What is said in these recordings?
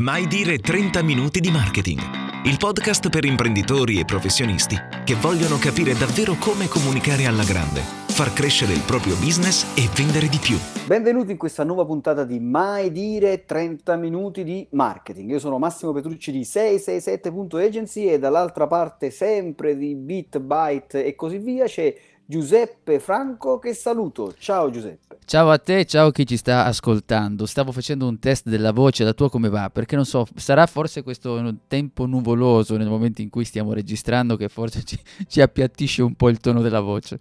Mai dire 30 minuti di marketing. Il podcast per imprenditori e professionisti che vogliono capire davvero come comunicare alla grande, far crescere il proprio business e vendere di più. Benvenuti in questa nuova puntata di Mai dire 30 minuti di marketing. Io sono Massimo Petrucci di 667.agency e dall'altra parte sempre di BitByte e così via c'è Giuseppe Franco che saluto. Ciao Giuseppe. Ciao a te, ciao chi ci sta ascoltando. Stavo facendo un test della voce, la tua come va? Perché non so, sarà forse questo tempo nuvoloso nel momento in cui stiamo registrando che forse ci, ci appiattisce un po' il tono della voce.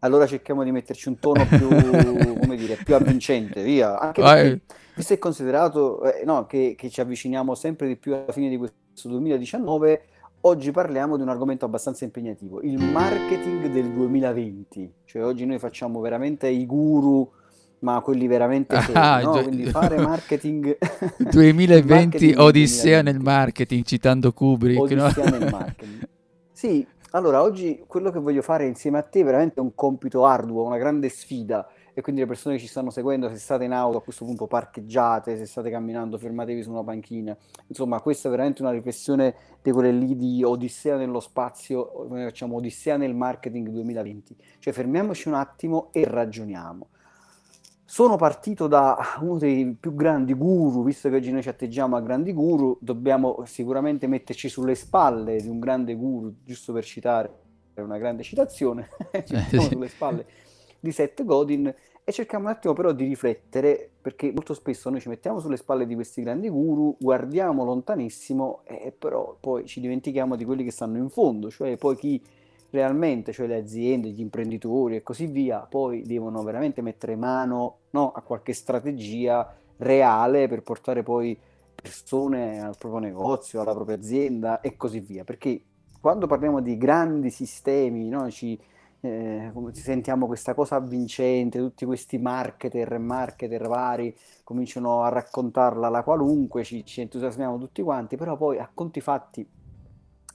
Allora cerchiamo di metterci un tono più, come dire, più avvincente, via. Anche perché, visto e considerato eh, no, che, che ci avviciniamo sempre di più alla fine di questo 2019 Oggi parliamo di un argomento abbastanza impegnativo, il marketing del 2020. Cioè oggi noi facciamo veramente i guru, ma quelli veramente seri, ah, no? Quindi fare marketing 2020 marketing Odissea 2020. nel marketing, citando Kubrick, Odissea no? nel marketing. Sì, allora oggi quello che voglio fare insieme a te è veramente un compito arduo, una grande sfida e quindi le persone che ci stanno seguendo, se state in auto a questo punto parcheggiate, se state camminando fermatevi su una panchina. Insomma, questa è veramente una riflessione di quelle lì di Odissea nello spazio, noi facciamo Odissea nel marketing 2020. Cioè fermiamoci un attimo e ragioniamo. Sono partito da uno dei più grandi guru, visto che oggi noi ci atteggiamo a grandi guru, dobbiamo sicuramente metterci sulle spalle di un grande guru, giusto per citare una grande citazione, ci mettiamo sulle spalle di Seth Godin e cerchiamo un attimo però di riflettere, perché molto spesso noi ci mettiamo sulle spalle di questi grandi guru, guardiamo lontanissimo e però poi ci dimentichiamo di quelli che stanno in fondo, cioè poi chi realmente, cioè le aziende, gli imprenditori e così via, poi devono veramente mettere mano no, a qualche strategia reale per portare poi persone al proprio negozio, alla propria azienda e così via, perché quando parliamo di grandi sistemi, no, ci eh, come sentiamo questa cosa avvincente, tutti questi marketer e marketer vari cominciano a raccontarla la qualunque, ci, ci entusiasmiamo tutti quanti, però poi a conti fatti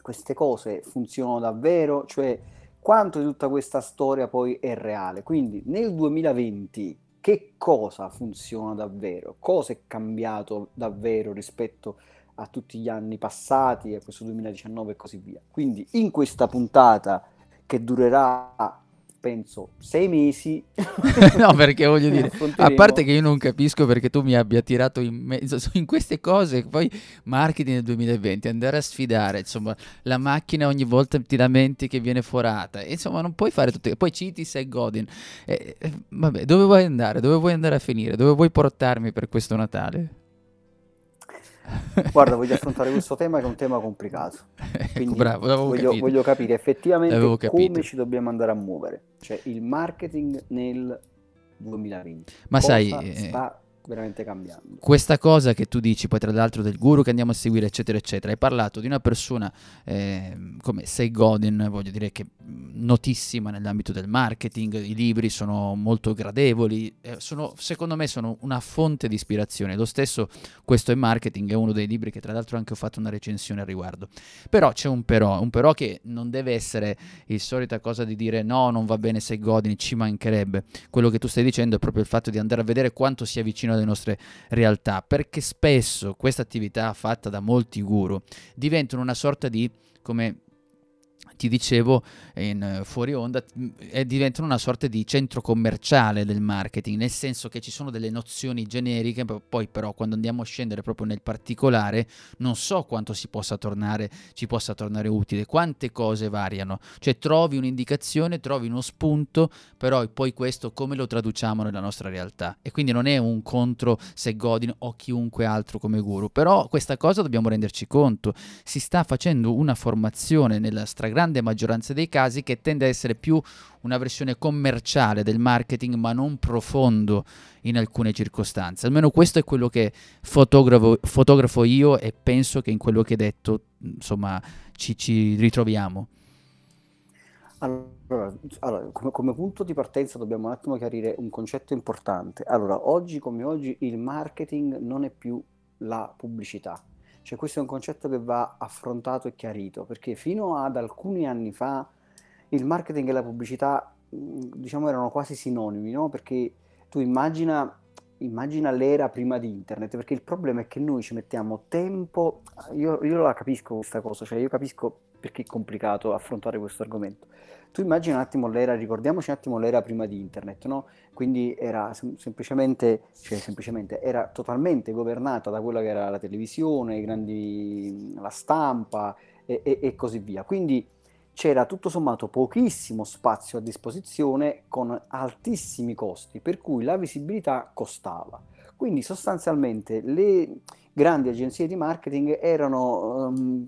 queste cose funzionano davvero, cioè quanto di tutta questa storia poi è reale. Quindi nel 2020 che cosa funziona davvero? Cosa è cambiato davvero rispetto a tutti gli anni passati, a questo 2019 e così via. Quindi in questa puntata che durerà penso sei mesi. no, perché voglio dire, a parte che io non capisco perché tu mi abbia tirato in mezzo in queste cose, poi marketing nel 2020, andare a sfidare, insomma, la macchina ogni volta ti lamenti che viene forata, insomma, non puoi fare tutte, poi citi Seth Godin. Eh, eh, vabbè, dove vuoi andare? Dove vuoi andare a finire? Dove vuoi portarmi per questo Natale? Guarda, voglio affrontare questo tema che è un tema complicato. Ecco, Quindi bravo, voglio, voglio, capire effettivamente come ci dobbiamo andare a muovere. Cioè il marketing nel 2020. Ma Cosa sai, sta veramente cambiando. Questa cosa che tu dici, poi tra l'altro del guru che andiamo a seguire, eccetera, eccetera, hai parlato di una persona eh, come Sei Godin, voglio dire che notissima nell'ambito del marketing, i libri sono molto gradevoli, eh, sono, secondo me sono una fonte di ispirazione. Lo stesso Questo è marketing, è uno dei libri che tra l'altro anche ho fatto una recensione al riguardo. Però c'è un però, un però che non deve essere il solita cosa di dire no, non va bene Sei Godin, ci mancherebbe. Quello che tu stai dicendo è proprio il fatto di andare a vedere quanto sia vicino alle nostre realtà, perché spesso questa attività fatta da molti guru diventano una sorta di come ti dicevo in eh, fuori onda, eh, diventano una sorta di centro commerciale del marketing, nel senso che ci sono delle nozioni generiche, poi però quando andiamo a scendere proprio nel particolare non so quanto si possa tornare, ci possa tornare utile, quante cose variano, cioè trovi un'indicazione, trovi uno spunto, però poi questo come lo traduciamo nella nostra realtà? E quindi non è un contro se Godin o chiunque altro come guru, però questa cosa dobbiamo renderci conto, si sta facendo una formazione nella stragrande stragrande maggioranza dei casi che tende a essere più una versione commerciale del marketing ma non profondo in alcune circostanze. Almeno questo è quello che fotografo, fotografo io e penso che in quello che hai detto insomma ci, ci ritroviamo. Allora, allora come, come, punto di partenza dobbiamo un attimo chiarire un concetto importante. Allora, oggi come oggi il marketing non è più la pubblicità. Cioè questo è un concetto che va affrontato e chiarito, perché fino ad alcuni anni fa il marketing e la pubblicità, diciamo, erano quasi sinonimi, no? Perché tu immagina, immagina l'era prima di internet, perché il problema è che noi ci mettiamo tempo, io, io la capisco questa cosa, cioè io capisco perché è complicato affrontare questo argomento. Tu immagini un attimo l'era, ricordiamoci un attimo l'era prima di internet, no? Quindi era sem- semplicemente, cioè semplicemente, era totalmente governata da quella che era la televisione, grandi, la stampa e, e, e così via. Quindi c'era tutto sommato pochissimo spazio a disposizione con altissimi costi, per cui la visibilità costava. Quindi sostanzialmente le grandi agenzie di marketing erano, um,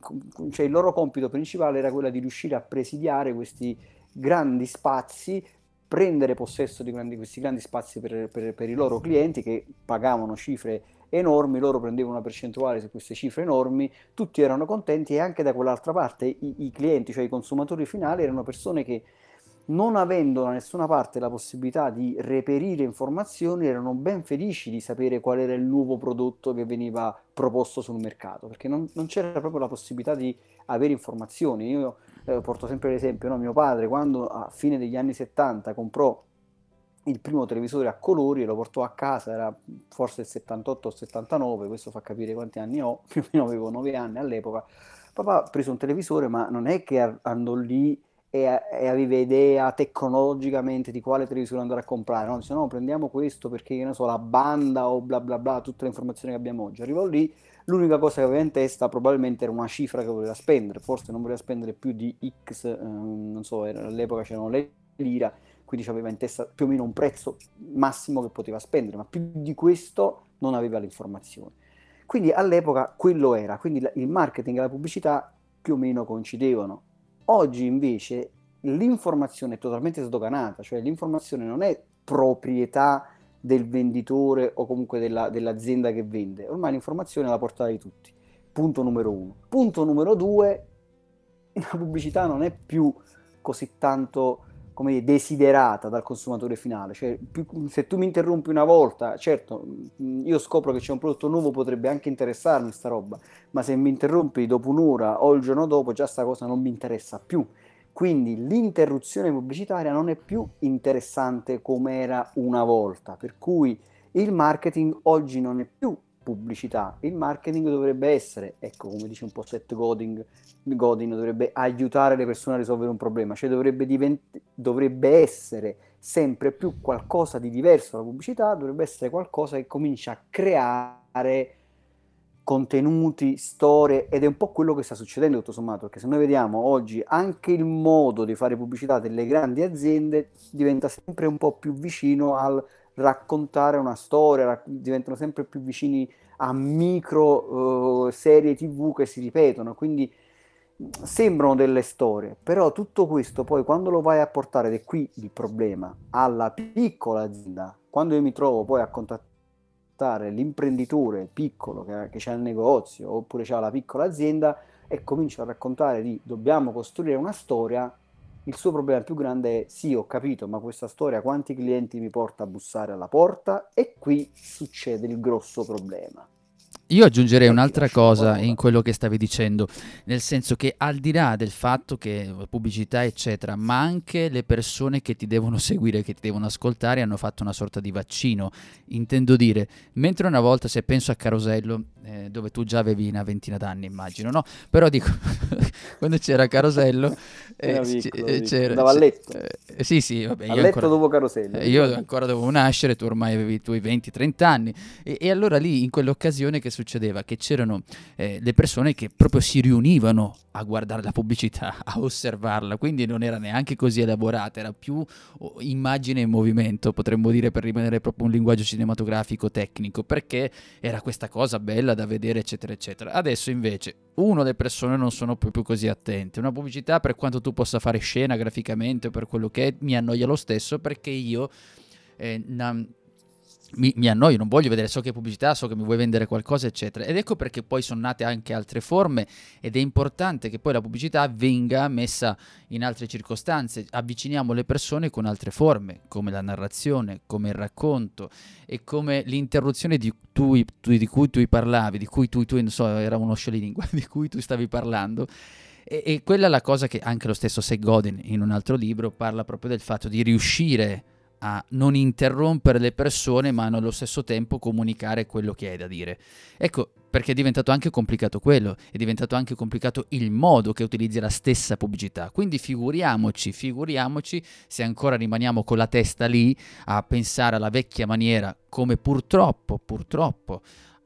cioè il loro compito principale era quello di riuscire a presidiare questi grandi spazi, prendere possesso di grandi, questi grandi spazi per, per, per, i loro clienti che pagavano cifre enormi, loro prendevano una percentuale su queste cifre enormi, tutti erano contenti e anche da quell'altra parte i, i clienti, cioè i consumatori finali, erano persone che non avendo da nessuna parte la possibilità di reperire informazioni, erano ben felici di sapere qual era il nuovo prodotto che veniva proposto sul mercato, perché non, non c'era proprio la possibilità di avere informazioni. Io eh, porto sempre l'esempio, no? mio padre quando a fine degli anni 70 comprò il primo televisore a colori e lo portò a casa, era forse il 78 o 79, questo fa capire quanti anni ho, più o meno avevo 9 anni all'epoca. Papà ha preso un televisore, ma non è che andò lì e, e aveva idea tecnologicamente di quale televisore andare a comprare, no? Dice no, prendiamo questo perché, non so, la banda o bla bla bla, tutte le informazioni che abbiamo oggi. Arrivò lì, l'unica cosa che aveva in testa probabilmente era una cifra che voleva spendere, forse non voleva spendere più di X, eh, non so, era, all'epoca c'erano le lira, quindi aveva in testa più o meno un prezzo massimo che poteva spendere, ma più di questo non aveva l'informazione. Quindi all'epoca quello era, quindi il marketing e la pubblicità più o meno coincidevano. Oggi invece l'informazione è totalmente sdoganata, cioè l'informazione non è proprietà del venditore o comunque della, dell'azienda che vende, ormai l'informazione è alla portata di tutti. Punto numero uno. Punto numero due, la pubblicità non è più così tanto come dire, desiderata dal consumatore finale. Cioè, se tu mi interrompi una volta, certo, io scopro che c'è un prodotto nuovo, potrebbe anche interessarmi sta roba, ma se mi interrompi dopo un'ora o il giorno dopo, già sta cosa non mi interessa più. Quindi l'interruzione pubblicitaria non è più interessante come era una volta, per cui il marketing oggi non è più pubblicità, il marketing dovrebbe essere, ecco come dice un po' Seth Godin, Godin dovrebbe aiutare le persone a risolvere un problema, cioè dovrebbe, divent- dovrebbe essere sempre più qualcosa di diverso dalla pubblicità, dovrebbe essere qualcosa che comincia a creare contenuti, storie ed è un po' quello che sta succedendo tutto sommato, perché se noi vediamo oggi anche il modo di fare pubblicità delle grandi aziende diventa sempre un po' più vicino al raccontare una storia, rac- diventano sempre più vicini a micro uh, serie tv che si ripetono, quindi sembrano delle storie, però tutto questo poi quando lo vai a portare, ed è qui il problema, alla piccola azienda, quando io mi trovo poi a contattare l'imprenditore piccolo che, che c'ha il negozio oppure c'ha la piccola azienda e comincio a raccontare di dobbiamo costruire una storia, il suo problema più grande è sì, ho capito, ma questa storia quanti clienti mi porta a bussare alla porta? E qui succede il grosso problema. Io aggiungerei un'altra cosa in quello che stavi dicendo, nel senso che al di là del fatto che pubblicità eccetera, ma anche le persone che ti devono seguire, che ti devono ascoltare hanno fatto una sorta di vaccino. Intendo dire, mentre una volta se penso a Carosello, eh, dove tu già avevi una ventina d'anni immagino, no? Però dico, quando c'era Carosello... Eh, piccolo, c- c'era, andava a letto. Eh, sì, sì, vabbè. A letto ancora, dopo Carosello. Eh, io ancora dovevo nascere, tu ormai avevi i tuoi 20-30 anni. E, e allora lì, in quell'occasione che succedeva? Che c'erano eh, le persone che proprio si riunivano a guardare la pubblicità, a osservarla, quindi non era neanche così elaborata, era più oh, immagine in movimento, potremmo dire per rimanere proprio un linguaggio cinematografico tecnico, perché era questa cosa bella da vedere eccetera, eccetera. Adesso invece uno, le persone non sono più così attente. Una pubblicità, per quanto tu possa fare scena graficamente o per quello che è, mi annoia lo stesso perché io... Eh, na- mi, mi, annoio, non voglio vedere, so che è pubblicità, so che mi vuoi vendere qualcosa, eccetera. Ed ecco perché poi sono nate anche altre forme ed è importante che poi la pubblicità venga messa in altre circostanze. Avviciniamo le persone con altre forme, come la narrazione, come il racconto e come l'interruzione di, tu, di cui tu parlavi, di cui tu, tu non so, era uno scioglilingua, di cui tu stavi parlando. E, e quella è la cosa che anche lo stesso Seth Godin in un altro libro parla proprio del fatto di riuscire a non interrompere le persone ma allo stesso tempo comunicare quello che hai da dire. Ecco, perché è diventato anche complicato quello, è diventato anche complicato il modo che utilizzi la stessa pubblicità. Quindi figuriamoci, figuriamoci se ancora rimaniamo con la testa lì a pensare alla vecchia maniera, come purtroppo, purtroppo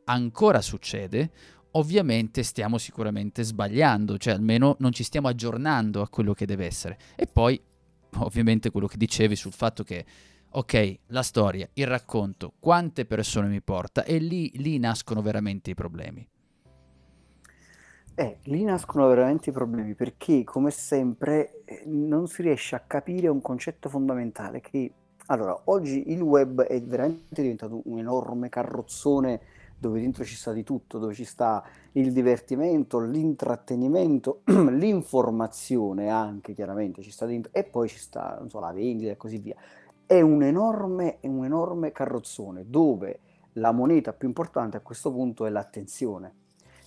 ancora succede, ovviamente stiamo sicuramente sbagliando, cioè almeno non ci stiamo aggiornando a quello che deve essere. E poi ovviamente quello che dicevi sul fatto che, ok, la storia, il racconto, quante persone mi porta e lì, lì nascono veramente i problemi. Eh, lì nascono veramente i problemi perché, come sempre, eh, non si riesce a capire un concetto fondamentale che, allora, oggi il web è veramente diventato un enorme carrozzone dove dentro ci sta di tutto, dove ci sta il divertimento, l'intrattenimento, l'informazione anche chiaramente ci sta dentro e poi ci sta so, la vendita e così via. È un, enorme, è un enorme carrozzone dove la moneta più importante a questo punto è l'attenzione.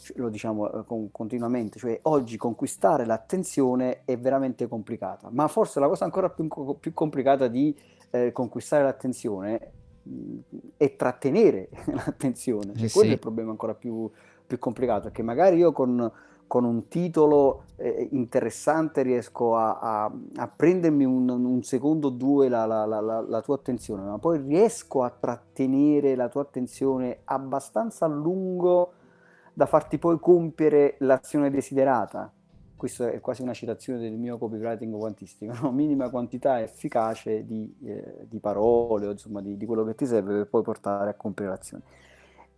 Cioè, lo diciamo eh, con, continuamente, cioè oggi conquistare l'attenzione è veramente complicata, ma forse la cosa ancora più, più complicata di eh, conquistare l'attenzione e trattenere l'attenzione. Eh quello è il problema ancora più, più complicato, perché magari io con, con un titolo eh, interessante riesco a, a, a prendermi un, un, secondo o due la, la, la, la, tua attenzione, ma poi riesco a trattenere la tua attenzione abbastanza a lungo da farti poi compiere l'azione desiderata questa è quasi una citazione del mio copywriting quantistico, no? minima quantità efficace di, eh, di parole insomma di, di, quello che ti serve per poi portare a compiere l'azione.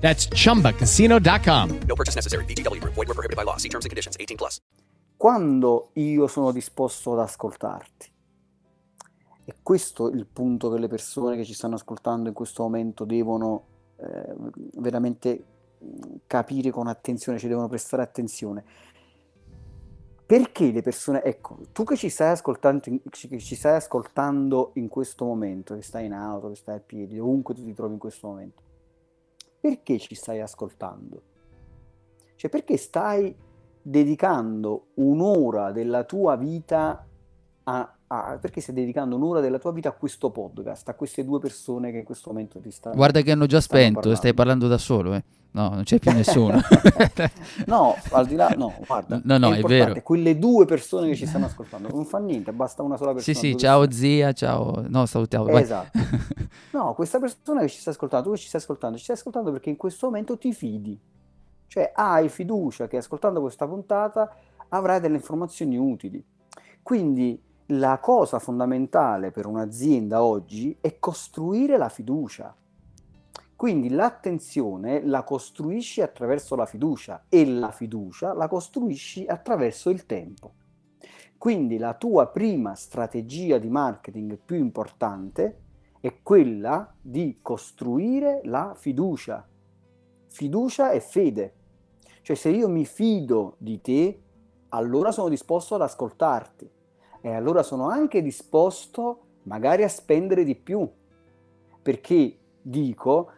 That's chumbacasino.com. No purchase necessary. BGW. Void were prohibited by law. See terms and conditions 18+. Plus. Quando io sono disposto ad ascoltarti. E questo è il punto che le persone che ci stanno ascoltando in questo momento devono eh, veramente capire con attenzione, ci devono prestare attenzione. Perché le persone, ecco, tu che ci stai ascoltando, che ci stai ascoltando in questo momento, che stai in auto, che stai a piedi, ovunque tu ti trovi in questo momento, perché ci stai ascoltando? Cioè perché stai dedicando un'ora della tua vita a, a, perché stai dedicando un'ora della tua vita a questo podcast, a queste due persone che in questo momento ti stanno Guarda che hanno già spento, parlando. stai parlando da solo, eh. No, non c'è più nessuno. no, al di là, no, guarda. No, no, è, è vero. Quelle due persone che ci stanno ascoltando, non fa niente, basta una sola persona. Sì, sì, ciao persone. zia, ciao. No, salutiamo. Esatto. no, questa persona che ci sta ascoltando, tu che ci stai ascoltando, ci stai ascoltando perché in questo momento ti fidi. Cioè hai fiducia che ascoltando questa puntata avrai delle informazioni utili. Quindi la cosa fondamentale per un'azienda oggi è costruire la fiducia quindi l'attenzione la costruisci attraverso la fiducia e la fiducia la costruisci attraverso il tempo. Quindi la tua prima strategia di marketing più importante è quella di costruire la fiducia. Fiducia e fede. Cioè se io mi fido di te, allora sono disposto ad ascoltarti e allora sono anche disposto magari a spendere di più. Perché dico,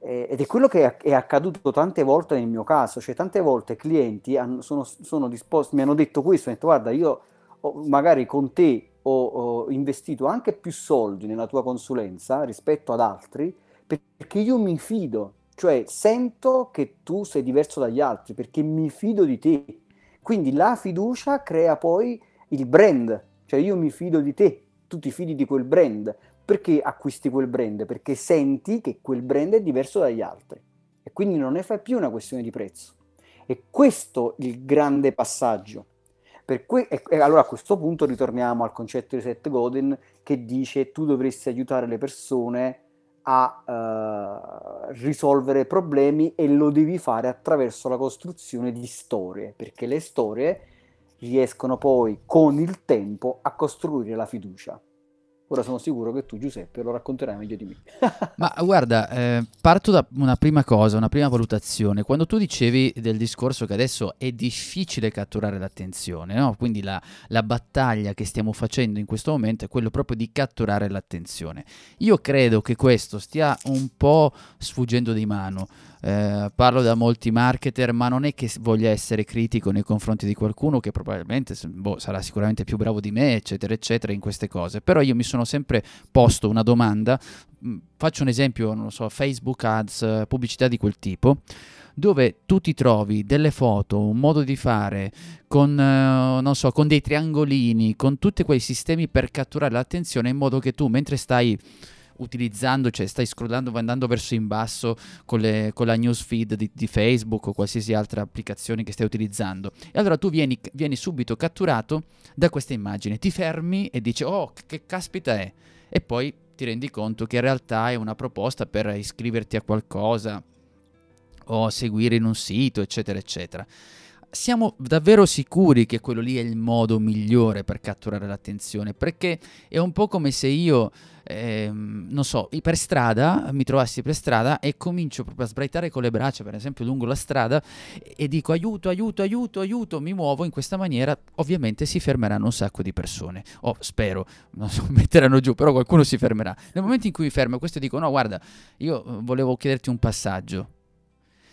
ed è quello che è, accaduto tante volte nel mio caso, cioè tante volte clienti hanno, sono, sono, disposti, mi hanno detto questo, hanno detto guarda io magari con te ho, ho, investito anche più soldi nella tua consulenza rispetto ad altri perché io mi fido, cioè sento che tu sei diverso dagli altri perché mi fido di te. Quindi la fiducia crea poi il brand, cioè io mi fido di te, tu ti fidi di quel brand. Perché acquisti quel brand? Perché senti che quel brand è diverso dagli altri e quindi non ne fai più una questione di prezzo. E questo il grande passaggio. Que- e allora a questo punto ritorniamo al concetto di Seth Godin che dice tu dovresti aiutare le persone a uh, risolvere problemi e lo devi fare attraverso la costruzione di storie, perché le storie riescono poi con il tempo a costruire la fiducia. Ora sono sicuro che tu, Giuseppe, lo racconterai meglio di me. Ma guarda, eh, parto da una prima cosa, una prima valutazione. Quando tu dicevi del discorso che adesso è difficile catturare l'attenzione, no? quindi la, la battaglia che stiamo facendo in questo momento è quello proprio di catturare l'attenzione. Io credo che questo stia un po' sfuggendo di mano. Eh, parlo da molti marketer, ma non è che voglia essere critico nei confronti di qualcuno che probabilmente boh, sarà sicuramente più bravo di me, eccetera, eccetera, in queste cose. Però io mi sono sempre posto una domanda, mm, faccio un esempio, non so, Facebook Ads, pubblicità di quel tipo dove tu ti trovi delle foto, un modo di fare con, eh, so, con dei triangolini, con tutti quei sistemi per catturare l'attenzione in modo che tu mentre stai utilizzando, cioè stai scrollando, andando verso in basso con, le, con la newsfeed di, di, Facebook o qualsiasi altra applicazione che stai utilizzando. E allora tu vieni, vieni subito catturato da questa immagine, ti fermi e dici, oh, che caspita è? E poi ti rendi conto che in realtà è una proposta per iscriverti a qualcosa o seguire in un sito, eccetera, eccetera siamo davvero sicuri che quello lì è il modo migliore per catturare l'attenzione? Perché è un po' come se io, ehm, non so, per strada, mi trovassi per strada e comincio proprio a sbraitare con le braccia, per esempio lungo la strada, e dico aiuto, aiuto, aiuto, aiuto, mi muovo in questa maniera, ovviamente si fermeranno un sacco di persone. O oh, spero, non so, metteranno giù, però qualcuno si fermerà. Nel momento in cui mi fermo, questo dico no, guarda, io volevo chiederti un passaggio.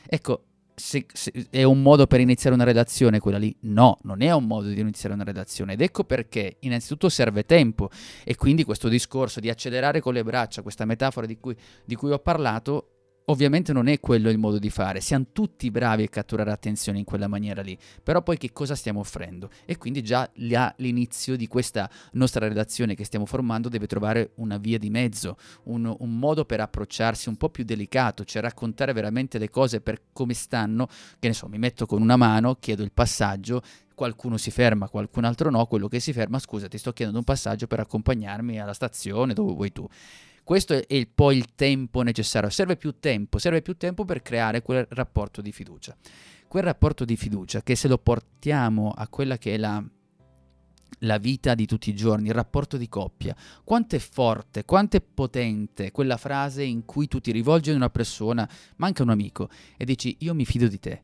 Ecco, se, se è un modo per iniziare una redazione quella lì? No, non è un modo di iniziare una redazione ed ecco perché innanzitutto serve tempo e quindi questo discorso di accelerare con le braccia, questa metafora di cui, di cui ho parlato, Ovviamente non è quello il modo di fare, siamo tutti bravi a catturare attenzione in quella maniera lì, però poi che cosa stiamo offrendo? E quindi già l'inizio di questa nostra redazione che stiamo formando deve trovare una via di mezzo, un, un modo per approcciarsi un po' più delicato, cioè raccontare veramente le cose per come stanno, che ne so, mi metto con una mano, chiedo il passaggio, qualcuno si ferma, qualcun altro no, quello che si ferma, scusa, ti sto chiedendo un passaggio per accompagnarmi alla stazione dove vuoi tu. Questo è il, poi il tempo necessario. Serve più tempo, serve più tempo per creare quel rapporto di fiducia. Quel rapporto di fiducia che se lo portiamo a quella che è la, la vita di tutti i giorni, il rapporto di coppia, quanto è forte, quanto è potente quella frase in cui tu ti rivolgi ad una persona, ma anche a un amico, e dici io mi fido di te.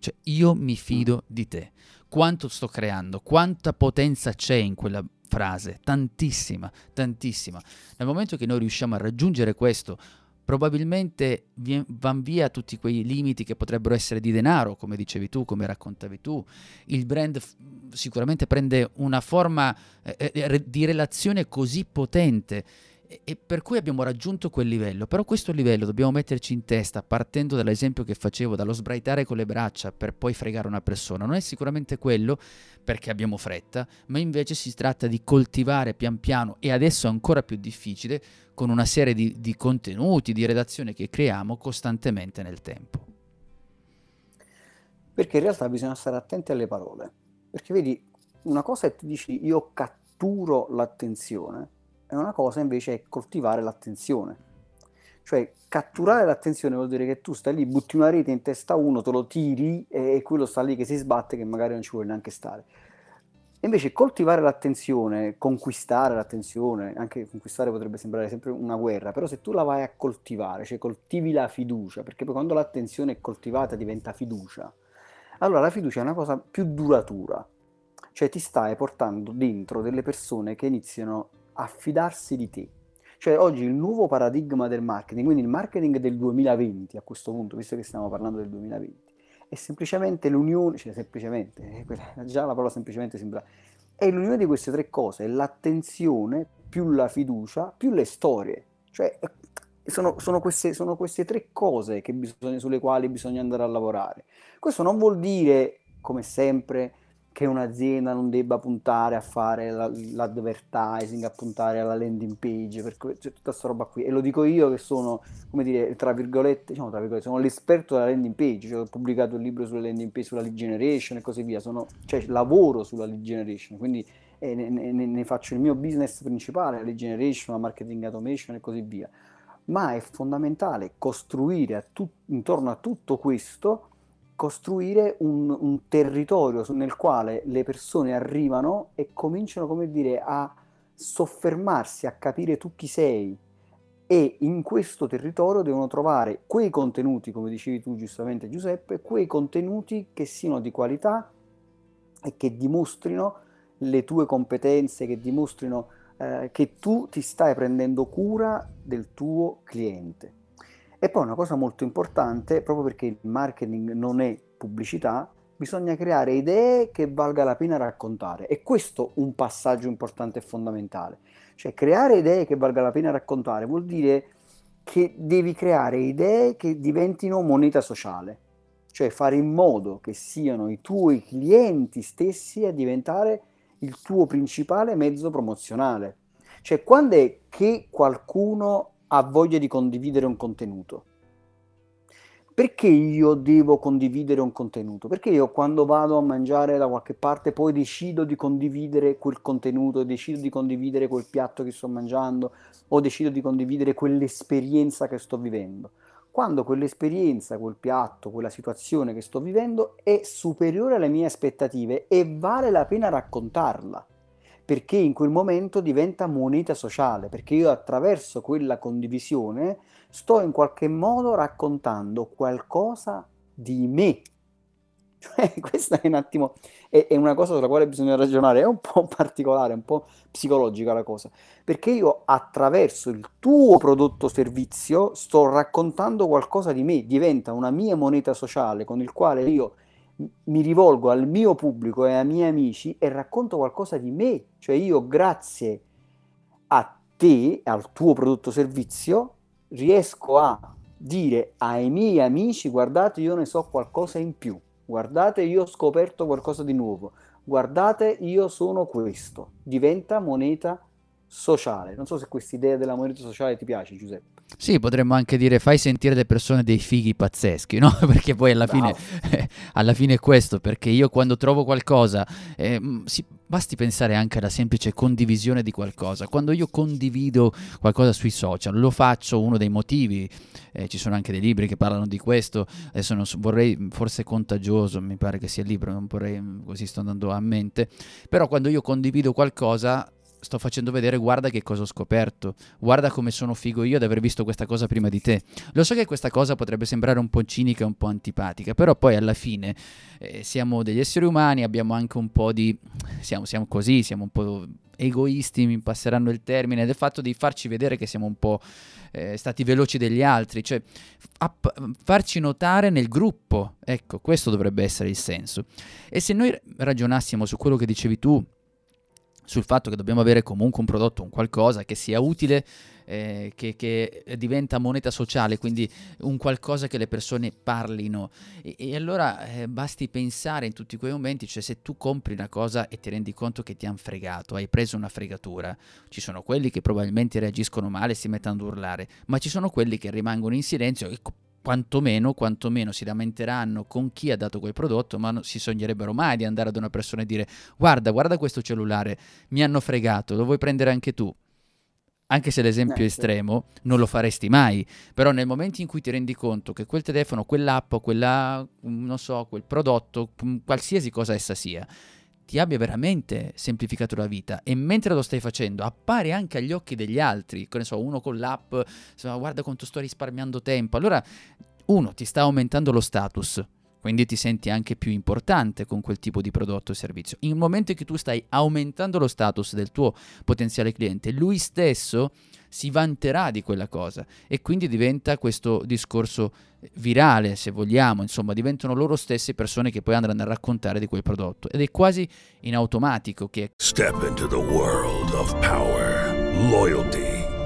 Cioè io mi fido di te. Quanto sto creando, quanta potenza c'è in quella frase, tantissima, tantissima. Nel momento che noi riusciamo a raggiungere questo, probabilmente vanno via tutti quei limiti che potrebbero essere di denaro, come dicevi tu, come raccontavi tu. Il brand f- sicuramente prende una forma eh, eh di relazione così potente e per cui abbiamo raggiunto quel livello, però questo livello dobbiamo metterci in testa partendo dall'esempio che facevo, dallo sbraitare con le braccia per poi fregare una persona, non è sicuramente quello perché abbiamo fretta, ma invece si tratta di coltivare pian piano e adesso ancora più difficile con una serie di, di contenuti, di redazione che creiamo costantemente nel tempo. Perché in realtà bisogna stare attenti alle parole, perché vedi, una cosa è tu dici io catturo l'attenzione, e una cosa invece è coltivare l'attenzione. Cioè, catturare l'attenzione vuol dire che tu stai lì, butti una rete in testa a uno, te lo tiri e quello sta lì che si sbatte che magari non ci vuole neanche stare. Invece coltivare l'attenzione, conquistare l'attenzione, anche conquistare potrebbe sembrare sempre una guerra, però se tu la vai a coltivare, cioè coltivi la fiducia, perché poi quando l'attenzione è coltivata diventa fiducia, allora la fiducia è una cosa più duratura, cioè ti stai portando dentro delle persone che iniziano a fidarsi di te. Cioè oggi il nuovo paradigma del marketing, quindi il marketing del 2020 a questo punto, visto che stiamo parlando del 2020, è semplicemente l'unione, cioè semplicemente, eh, già la parola semplicemente sembra, è l'unione di queste tre cose, l'attenzione più la fiducia più le storie. Cioè sono, sono, queste, sono queste tre cose bisogna, sulle quali bisogna andare a lavorare. Questo non vuol dire, come sempre, che un'azienda non debba puntare a fare la, l'advertising, a puntare alla landing page, per c'è tutta questa roba qui. E lo dico io che sono, come dire, tra virgolette, diciamo, tra virgolette sono l'esperto della landing page, cioè ho pubblicato il libro sulle landing page, sulla lead generation e così via, sono, cioè lavoro sulla lead generation, quindi eh, ne, ne, ne, faccio il mio business principale, la lead generation, la marketing automation e così via. Ma è fondamentale costruire tu, intorno a tutto questo costruire un, un, territorio nel quale le persone arrivano e cominciano, come dire, a soffermarsi, a capire tu chi sei e in questo territorio devono trovare quei contenuti, come dicevi tu giustamente Giuseppe, quei contenuti che siano di qualità e che dimostrino le tue competenze, che dimostrino eh, che tu ti stai prendendo cura del tuo cliente. E poi una cosa molto importante, proprio perché il marketing non è pubblicità, bisogna creare idee che valga la pena raccontare. E questo è un passaggio importante e fondamentale. Cioè creare idee che valga la pena raccontare vuol dire che devi creare idee che diventino moneta sociale, cioè fare in modo che siano i tuoi clienti stessi a diventare il tuo principale mezzo promozionale. Cioè quando è che qualcuno ha voglia di condividere un contenuto. Perché io devo condividere un contenuto? Perché io quando vado a mangiare da qualche parte poi decido di condividere quel contenuto, decido di condividere quel piatto che sto mangiando o decido di condividere quell'esperienza che sto vivendo. Quando quell'esperienza, quel piatto, quella situazione che sto vivendo è superiore alle mie aspettative e vale la pena raccontarla perché in quel momento diventa moneta sociale, perché io attraverso quella condivisione sto in qualche modo raccontando qualcosa di me. Cioè, questa è un attimo, è, è, una cosa sulla quale bisogna ragionare, è un po' particolare, un po' psicologica la cosa, perché io attraverso il tuo prodotto o servizio sto raccontando qualcosa di me, diventa una mia moneta sociale con il quale io mi rivolgo al mio pubblico e ai miei amici e racconto qualcosa di me, cioè io grazie a te, al tuo prodotto servizio, riesco a dire ai miei amici guardate io ne so qualcosa in più, guardate io ho scoperto qualcosa di nuovo, guardate io sono questo, diventa moneta sociale. Non so se questa idea della moneta sociale ti piace Giuseppe. Sì, potremmo anche dire fai sentire le persone dei fighi pazzeschi, no? Perché poi alla fine, eh, alla fine è questo, perché io quando trovo qualcosa, eh, sì, basti pensare anche alla semplice condivisione di qualcosa. Quando io condivido qualcosa sui social, lo faccio, uno dei motivi, eh, ci sono anche dei libri che parlano di questo, adesso non so, vorrei, forse contagioso, mi pare che sia il libro, non vorrei, così sto andando a mente, però quando io condivido qualcosa sto facendo vedere guarda che cosa ho scoperto, guarda come sono figo io ad aver visto questa cosa prima di te. Lo so che questa cosa potrebbe sembrare un po' cinica un po' antipatica, però poi alla fine eh, siamo degli esseri umani, abbiamo anche un po' di... siamo, siamo così, siamo un po' egoisti, mi passeranno il termine, del fatto di farci vedere che siamo un po' eh, stati veloci degli altri, cioè app- farci notare nel gruppo, ecco, questo dovrebbe essere il senso. E se noi ragionassimo su quello che dicevi tu, sul fatto che dobbiamo avere comunque un prodotto, un qualcosa che sia utile, eh, che, che, diventa moneta sociale, quindi un qualcosa che le persone parlino. E, e allora eh, basti pensare in tutti quei momenti, cioè se tu compri una cosa e ti rendi conto che ti hanno fregato, hai preso una fregatura, ci sono quelli che probabilmente reagiscono male e si mettono ad urlare, ma ci sono quelli che rimangono in silenzio e quantomeno, quantomeno si lamenteranno con chi ha dato quel prodotto, ma non si sognerebbero mai di andare ad una persona e dire guarda, guarda questo cellulare, mi hanno fregato, lo vuoi prendere anche tu? Anche se l'esempio è eh, estremo, non lo faresti mai, però nel momento in cui ti rendi conto che quel telefono, quell'app, quella, non so, quel prodotto, qualsiasi cosa essa sia, ti abbia veramente semplificato la vita. E mentre lo stai facendo appare anche agli occhi degli altri, che ne so, uno con l'app, guarda quanto sto risparmiando tempo, allora uno ti sta aumentando lo status, quindi ti senti anche più importante con quel tipo di prodotto o servizio. In momento in cui tu stai aumentando lo status del tuo potenziale cliente, lui stesso si vanterà di quella cosa e quindi diventa questo discorso virale, se vogliamo, insomma, diventano loro stesse persone che poi andranno a raccontare di quel prodotto ed è quasi in automatico che Step into the world of power, loyalty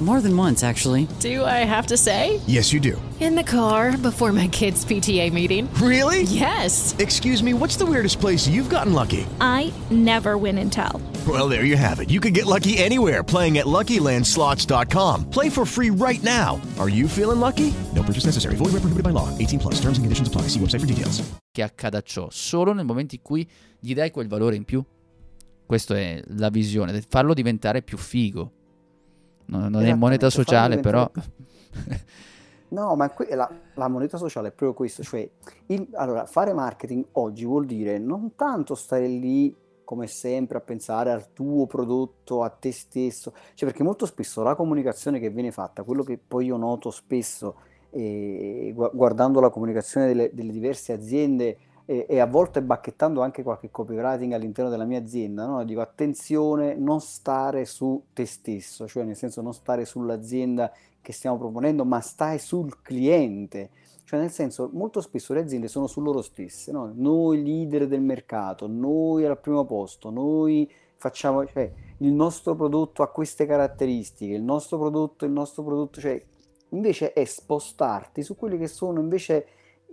More than once, actually. Do I have to say? Yes, you do. In the car before my kids' PTA meeting. Really? Yes. Excuse me, what's the weirdest place you've gotten lucky? I never win and tell. Well, there you have it. You can get lucky anywhere playing at LuckyLandSlots.com. Play for free right now. Are you feeling lucky? No purchase necessary. Void where prohibited by law. 18 plus. Terms and conditions apply. See website for details. Che accada ciò solo nel momento in cui gli dai quel valore in più. Questa è la visione, farlo diventare più figo. Non, non è moneta sociale, però... No, ma que- la, la, moneta sociale è proprio questo, cioè il, allora, fare marketing oggi vuol dire non tanto stare lì come sempre a pensare al tuo prodotto, a te stesso, cioè perché molto spesso la comunicazione che viene fatta, quello che poi io noto spesso eh, guardando la comunicazione delle, delle diverse aziende e, e, a volte bacchettando anche qualche copywriting all'interno della mia azienda, no? dico attenzione, non stare su te stesso, cioè nel senso non stare sull'azienda che stiamo proponendo, ma stai sul cliente. Cioè nel senso, molto spesso le aziende sono su loro stesse, no? noi leader del mercato, noi al primo posto, noi facciamo, cioè il nostro prodotto ha queste caratteristiche, il nostro prodotto, il nostro prodotto, cioè invece è spostarti su quelli che sono invece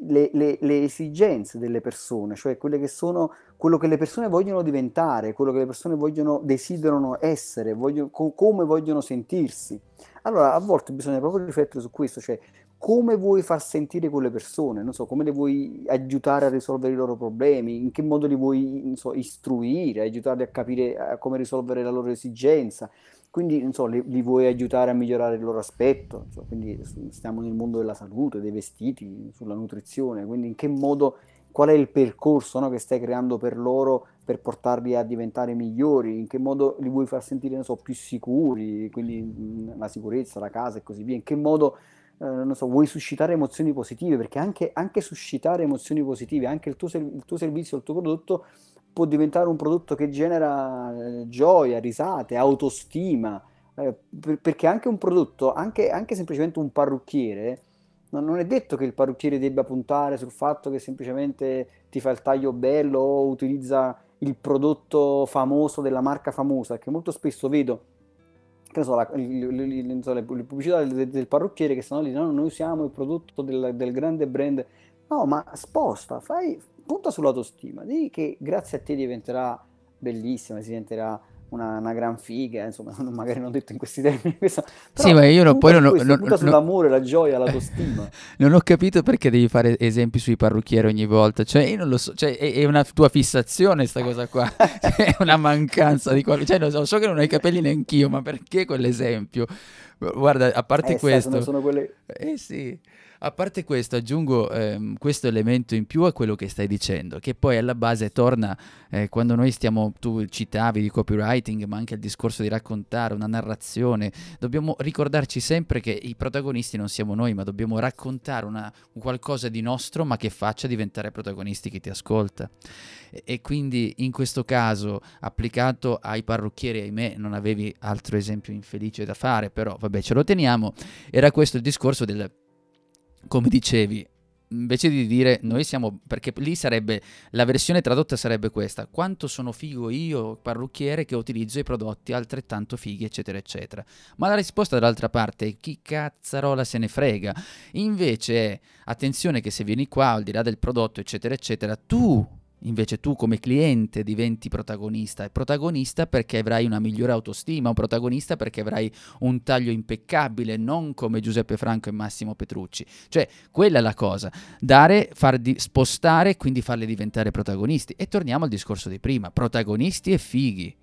le, le, le, esigenze delle persone, cioè quelle che sono quello che le persone vogliono diventare, quello che le persone vogliono, desiderano essere, vogliono, co- come vogliono sentirsi. Allora a volte bisogna proprio riflettere su questo, cioè come vuoi far sentire quelle persone, non so, come le vuoi aiutare a risolvere i loro problemi, in che modo li vuoi so, istruire, aiutarli a capire come risolvere la loro esigenza, quindi so, li, li, vuoi aiutare a migliorare il loro aspetto, so, quindi stiamo nel mondo della salute, dei vestiti, sulla nutrizione, quindi in che modo, qual è il percorso no, che stai creando per loro per portarli a diventare migliori, in che modo li vuoi far sentire so, più sicuri, quindi mh, la sicurezza, la casa e così via, in che modo eh, non so, vuoi suscitare emozioni positive, perché anche, anche suscitare emozioni positive, anche il tuo, il tuo servizio, il tuo prodotto può diventare un prodotto che genera eh, gioia, risate, autostima, eh, per, perché anche un prodotto, anche, anche, semplicemente un parrucchiere, non, non, è detto che il parrucchiere debba puntare sul fatto che semplicemente ti fa il taglio bello o utilizza il prodotto famoso della marca famosa, che molto spesso vedo che so, la, le, le, le, pubblicità del, del, parrucchiere che stanno lì, no, noi siamo il prodotto del, del grande brand. No, ma sposta, fai, punta sull'autostima, di che grazie a te diventerà bellissima, si diventerà una, una, gran figa, insomma, magari non detto in questi termini. Questa, sì, ma io non, poi non, questo, non, non sull'amore, la gioia, l'autostima. non ho capito perché devi fare esempi sui parrucchieri ogni volta, cioè io non lo so, cioè, è, è una tua fissazione sta cosa qua, è una mancanza di qualcosa, cioè so, so, che non hai i capelli neanch'io, ma perché quell'esempio? Guarda, a parte eh, questo... Sono, sono quelle... Eh sì... A parte questo, aggiungo ehm, questo elemento in più a quello che stai dicendo, che poi alla base torna eh, quando noi stiamo, tu citavi di copywriting, ma anche il discorso di raccontare una narrazione. Dobbiamo ricordarci sempre che i protagonisti non siamo noi, ma dobbiamo raccontare una, qualcosa di nostro, ma che faccia diventare protagonisti chi ti ascolta. E, e quindi in questo caso, applicato ai parrucchieri, ahimè, non avevi altro esempio infelice da fare, però vabbè, ce lo teniamo. Era questo il discorso del come dicevi, invece di dire noi siamo perché lì sarebbe la versione tradotta sarebbe questa quanto sono figo io parrucchiere che utilizzo i prodotti altrettanto fighi eccetera eccetera. Ma la risposta dall'altra parte è chi cazzarola se ne frega invece è attenzione che se vieni qua al di là del prodotto eccetera eccetera tu Invece tu come cliente diventi protagonista e protagonista perché avrai una migliore autostima, un protagonista perché avrai un taglio impeccabile, non come Giuseppe Franco e Massimo Petrucci. Cioè, quella è la cosa, dare, far di, spostare e quindi farli diventare protagonisti. E torniamo al discorso di prima, protagonisti e fighi.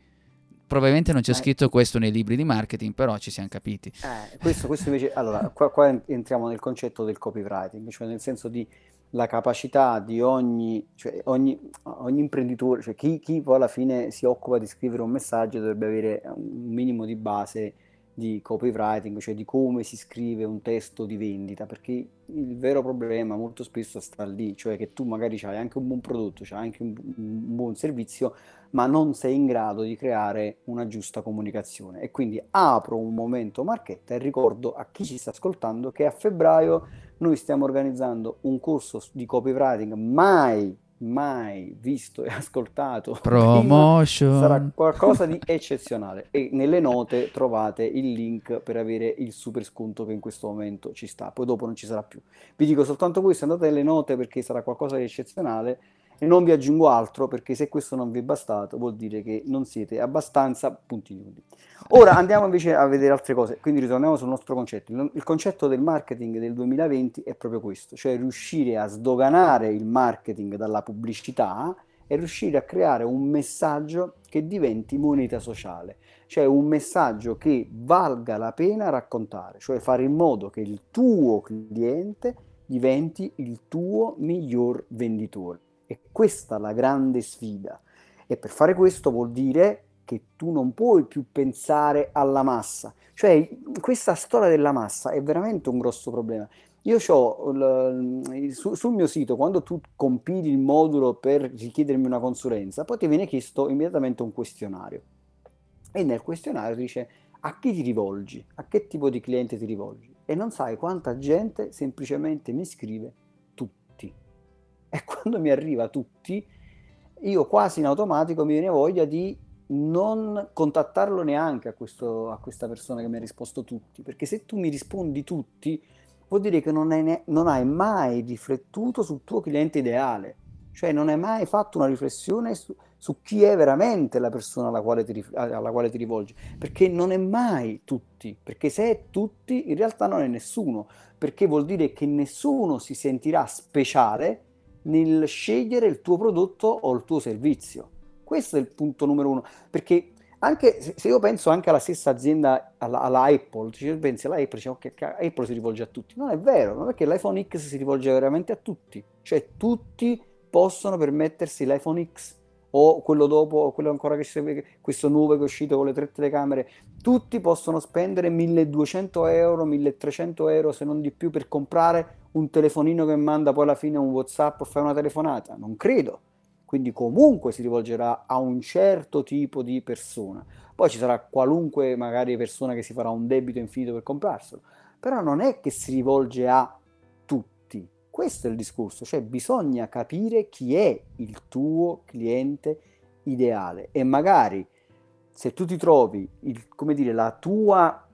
Probabilmente non c'è eh. scritto questo nei libri di marketing, però ci siamo capiti. Eh, questo, questo invece, allora, qua, qua entriamo nel concetto del copywriting, cioè nel senso di la capacità di ogni, cioè ogni, ogni imprenditore, cioè chi, chi, poi alla fine si occupa di scrivere un messaggio dovrebbe avere un minimo di base di copywriting, cioè di come si scrive un testo di vendita, perché il vero problema molto spesso sta lì, cioè che tu magari hai anche un buon prodotto, hai anche un, un buon servizio, ma non sei in grado di creare una giusta comunicazione. E quindi apro un momento marchetta e ricordo a chi ci sta ascoltando che a febbraio noi stiamo organizzando un corso di copywriting mai mai visto e ascoltato promotion. sarà qualcosa di eccezionale. E nelle note trovate il link per avere il super sconto che in questo momento ci sta. Poi dopo non ci sarà più. Vi dico soltanto questo andate nelle note perché sarà qualcosa di eccezionale e non vi aggiungo altro perché se questo non vi è bastato vuol dire che non siete abbastanza punti nudi. Ora andiamo invece a vedere altre cose, quindi ritorniamo sul nostro concetto. Il concetto del marketing del 2020 è proprio questo, cioè riuscire a sdoganare il marketing dalla pubblicità e riuscire a creare un messaggio che diventi moneta sociale, cioè un messaggio che valga la pena raccontare, cioè fare in modo che il tuo cliente diventi il tuo miglior venditore. E questa è la grande sfida. E per fare questo vuol dire che tu non puoi più pensare alla massa. Cioè, questa storia della massa è veramente un grosso problema. Io ho su, sul mio sito, quando tu compili il modulo per richiedermi una consulenza, poi ti viene chiesto immediatamente un questionario. E nel questionario dice a chi ti rivolgi, a che tipo di cliente ti rivolgi. E non sai quanta gente semplicemente mi scrive e quando mi arriva tutti, io quasi in automatico mi viene voglia di non contattarlo neanche a, questo, a questa persona che mi ha risposto tutti, perché se tu mi rispondi tutti, vuol dire che non, ne, non hai mai riflettuto sul tuo cliente ideale, cioè non hai mai fatto una riflessione su, su chi è veramente la persona alla quale, ti, alla quale ti rivolgi, perché non è mai tutti, perché se è tutti in realtà non è nessuno, perché vuol dire che nessuno si sentirà speciale nel scegliere il tuo prodotto o il tuo servizio. Questo è il punto numero uno, perché anche se io penso anche alla stessa azienda, alla, alla Apple, cioè pensi alla Apple, cioè, okay, Apple si rivolge a tutti. Non è vero, non è che l'iPhone X si rivolge veramente a tutti, cioè tutti possono permettersi l'iPhone X o quello dopo, o quello ancora che segue, questo nuovo che è uscito con le tre telecamere, tutti possono spendere 1200 euro, 1300 euro se non di più per comprare un telefonino che manda poi alla fine un WhatsApp o fai una telefonata? Non credo. Quindi comunque si rivolgerà a un certo tipo di persona. Poi ci sarà qualunque magari persona che si farà un debito infinito per comprarselo. Però non è che si rivolge a tutti. Questo è il discorso, cioè bisogna capire chi è il tuo cliente ideale e magari se tu ti trovi il, come dire, la tua,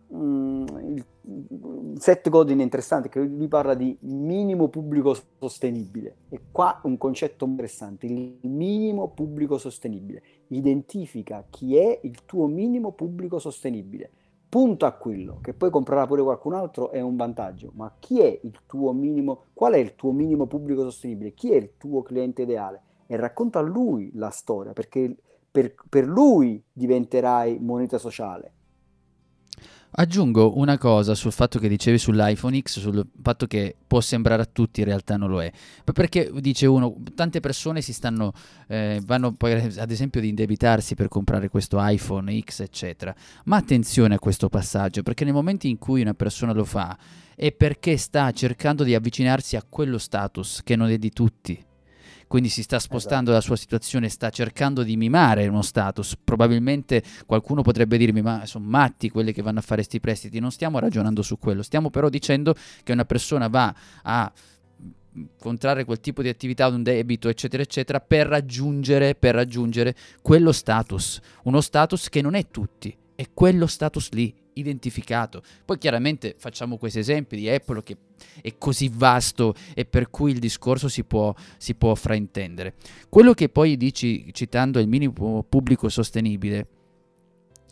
Seth Godin è interessante che lui parla di minimo pubblico sostenibile e qua un concetto interessante, il minimo pubblico sostenibile. Identifica chi è il tuo minimo pubblico sostenibile. Punto a quello, che poi comprerà pure qualcun altro è un vantaggio, ma chi è il tuo minimo, qual è il tuo minimo pubblico sostenibile? Chi è il tuo cliente ideale? E racconta a lui la storia, perché per, per lui diventerai moneta sociale Aggiungo una cosa sul fatto che dicevi sull'iPhone X, sul fatto che può sembrare a tutti, in realtà non lo è. Perché dice uno, tante persone si stanno, eh, vanno poi ad esempio ad indebitarsi per comprare questo iPhone X, eccetera. Ma attenzione a questo passaggio, perché nel momento in cui una persona lo fa è perché sta cercando di avvicinarsi a quello status che non è di tutti quindi si sta esatto. spostando esatto. la sua situazione, sta cercando di mimare uno status. Probabilmente qualcuno potrebbe dirmi, ma sono matti quelli che vanno a fare questi prestiti. Non stiamo ragionando su quello, stiamo però dicendo che una persona va a contrarre quel tipo di attività, un debito, eccetera, eccetera, per raggiungere, per raggiungere quello status. Uno status che non è tutti, è quello status lì identificato. Poi chiaramente facciamo questi esempi di Apple che è così vasto e per cui il discorso si può, si può fraintendere. Quello che poi dici citando il minimo pubblico sostenibile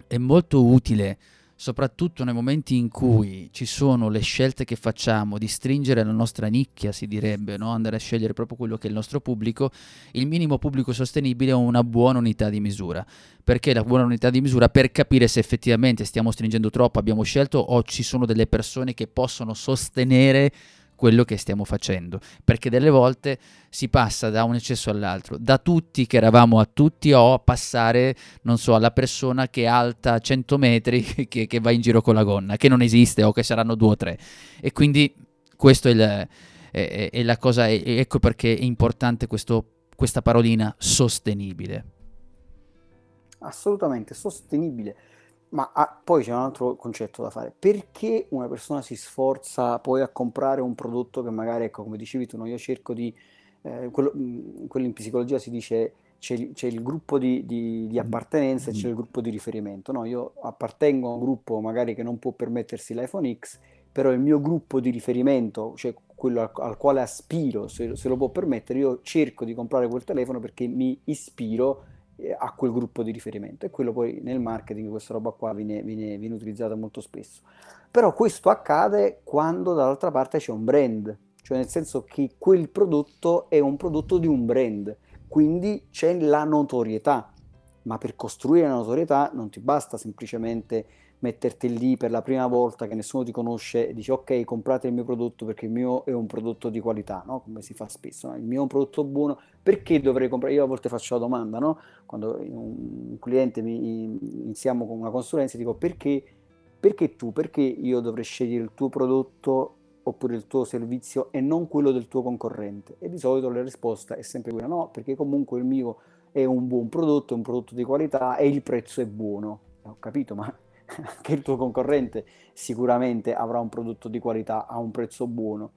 è molto utile soprattutto nei momenti in cui ci sono le scelte che facciamo di stringere la nostra nicchia, si direbbe, no? andare a scegliere proprio quello che è il nostro pubblico, il minimo pubblico sostenibile è una buona unità di misura. Perché la buona unità di misura? Per capire se effettivamente stiamo stringendo troppo, abbiamo scelto o ci sono delle persone che possono sostenere quello che stiamo facendo, perché delle volte si passa da un eccesso all'altro, da tutti che eravamo a tutti o a passare, non so, alla persona che è alta 100 metri che, che va in giro con la gonna, che non esiste o che saranno due o tre. E quindi questo è, il, è, è la cosa, è, ecco perché è importante questo, questa parolina sostenibile. Assolutamente, sostenibile. Ma ah, poi c'è un altro concetto da fare. Perché una persona si sforza poi a comprare un prodotto che magari, ecco, come dicevi tu, no? io cerco di... Eh, quello, mh, quello in psicologia si dice c'è c'è il gruppo di, di, di appartenenza e c'è il gruppo di riferimento. No? Io appartengo a un gruppo magari che non può permettersi l'iPhone X, però il mio gruppo di riferimento, cioè quello al, al quale aspiro, se, se, lo può permettere, io cerco di comprare quel telefono perché mi ispiro a quel gruppo di riferimento. E quello poi nel marketing questa roba qua viene, viene, viene utilizzata molto spesso. Però questo accade quando dall'altra parte c'è un brand, cioè nel senso che quel prodotto è un prodotto di un brand, quindi c'è la notorietà, ma per costruire la notorietà non ti basta semplicemente metterti lì per la prima volta che nessuno ti conosce e dici ok comprate il mio prodotto perché il mio è un prodotto di qualità, no? come si fa spesso, no? il mio è un prodotto buono, perché dovrei comprare? Io a volte faccio la domanda, no? quando un cliente mi iniziamo con una consulenza dico perché, perché tu, perché io dovrei scegliere il tuo prodotto oppure il tuo servizio e non quello del tuo concorrente? E di solito la risposta è sempre quella no, perché comunque il mio è un buon prodotto, è un prodotto di qualità e il prezzo è buono. Ho capito, ma che il tuo concorrente sicuramente avrà un prodotto di qualità a un prezzo buono.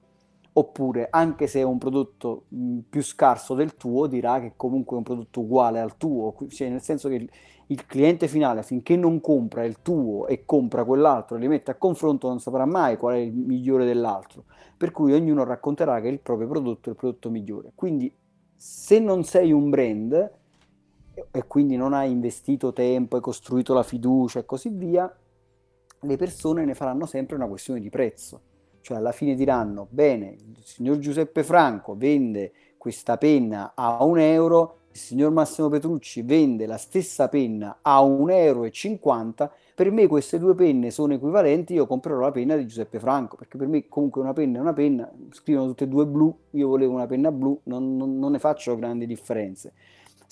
Oppure, anche se è un prodotto mh, più scarso del tuo, dirà che comunque è un prodotto uguale al tuo, cioè nel senso che il, il cliente finale, finché non compra il tuo e compra quell'altro e li mette a confronto, non saprà mai qual è il migliore dell'altro. Per cui ognuno racconterà che il proprio prodotto è il prodotto migliore. Quindi, se non sei un brand, e quindi non hai investito tempo, hai costruito la fiducia e così via, le persone ne faranno sempre una questione di prezzo. Cioè alla fine diranno, bene, il signor Giuseppe Franco vende questa penna a un euro, il signor Massimo Petrucci vende la stessa penna a 1,50 euro, per me queste due penne sono equivalenti, io comprerò la penna di Giuseppe Franco, perché per me comunque una penna è una penna, scrivono tutte e due blu, io volevo una penna blu, non, non, non ne faccio grandi differenze.